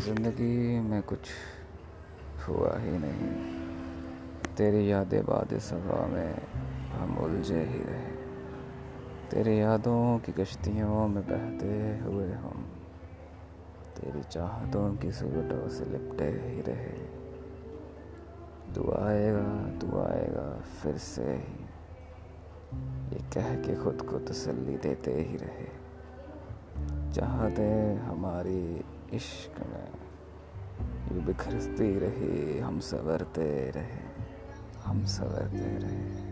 ज़िंदगी में कुछ हुआ ही नहीं। तेरी यादें बाद सभा में हम उलझे ही रहे। तेरी यादों की कश्तियों में बहते हुए हम तेरी चाहतों की सुरटों से लिपटे ही रहे। तू आएगा तू आएगा फिर से ही। ये कह के खुद को तसल्ली देते ही रहे। चाहते हमारे इश्क में। ये बिखरते रहे हम सवरते रहे हम सवरते रहे।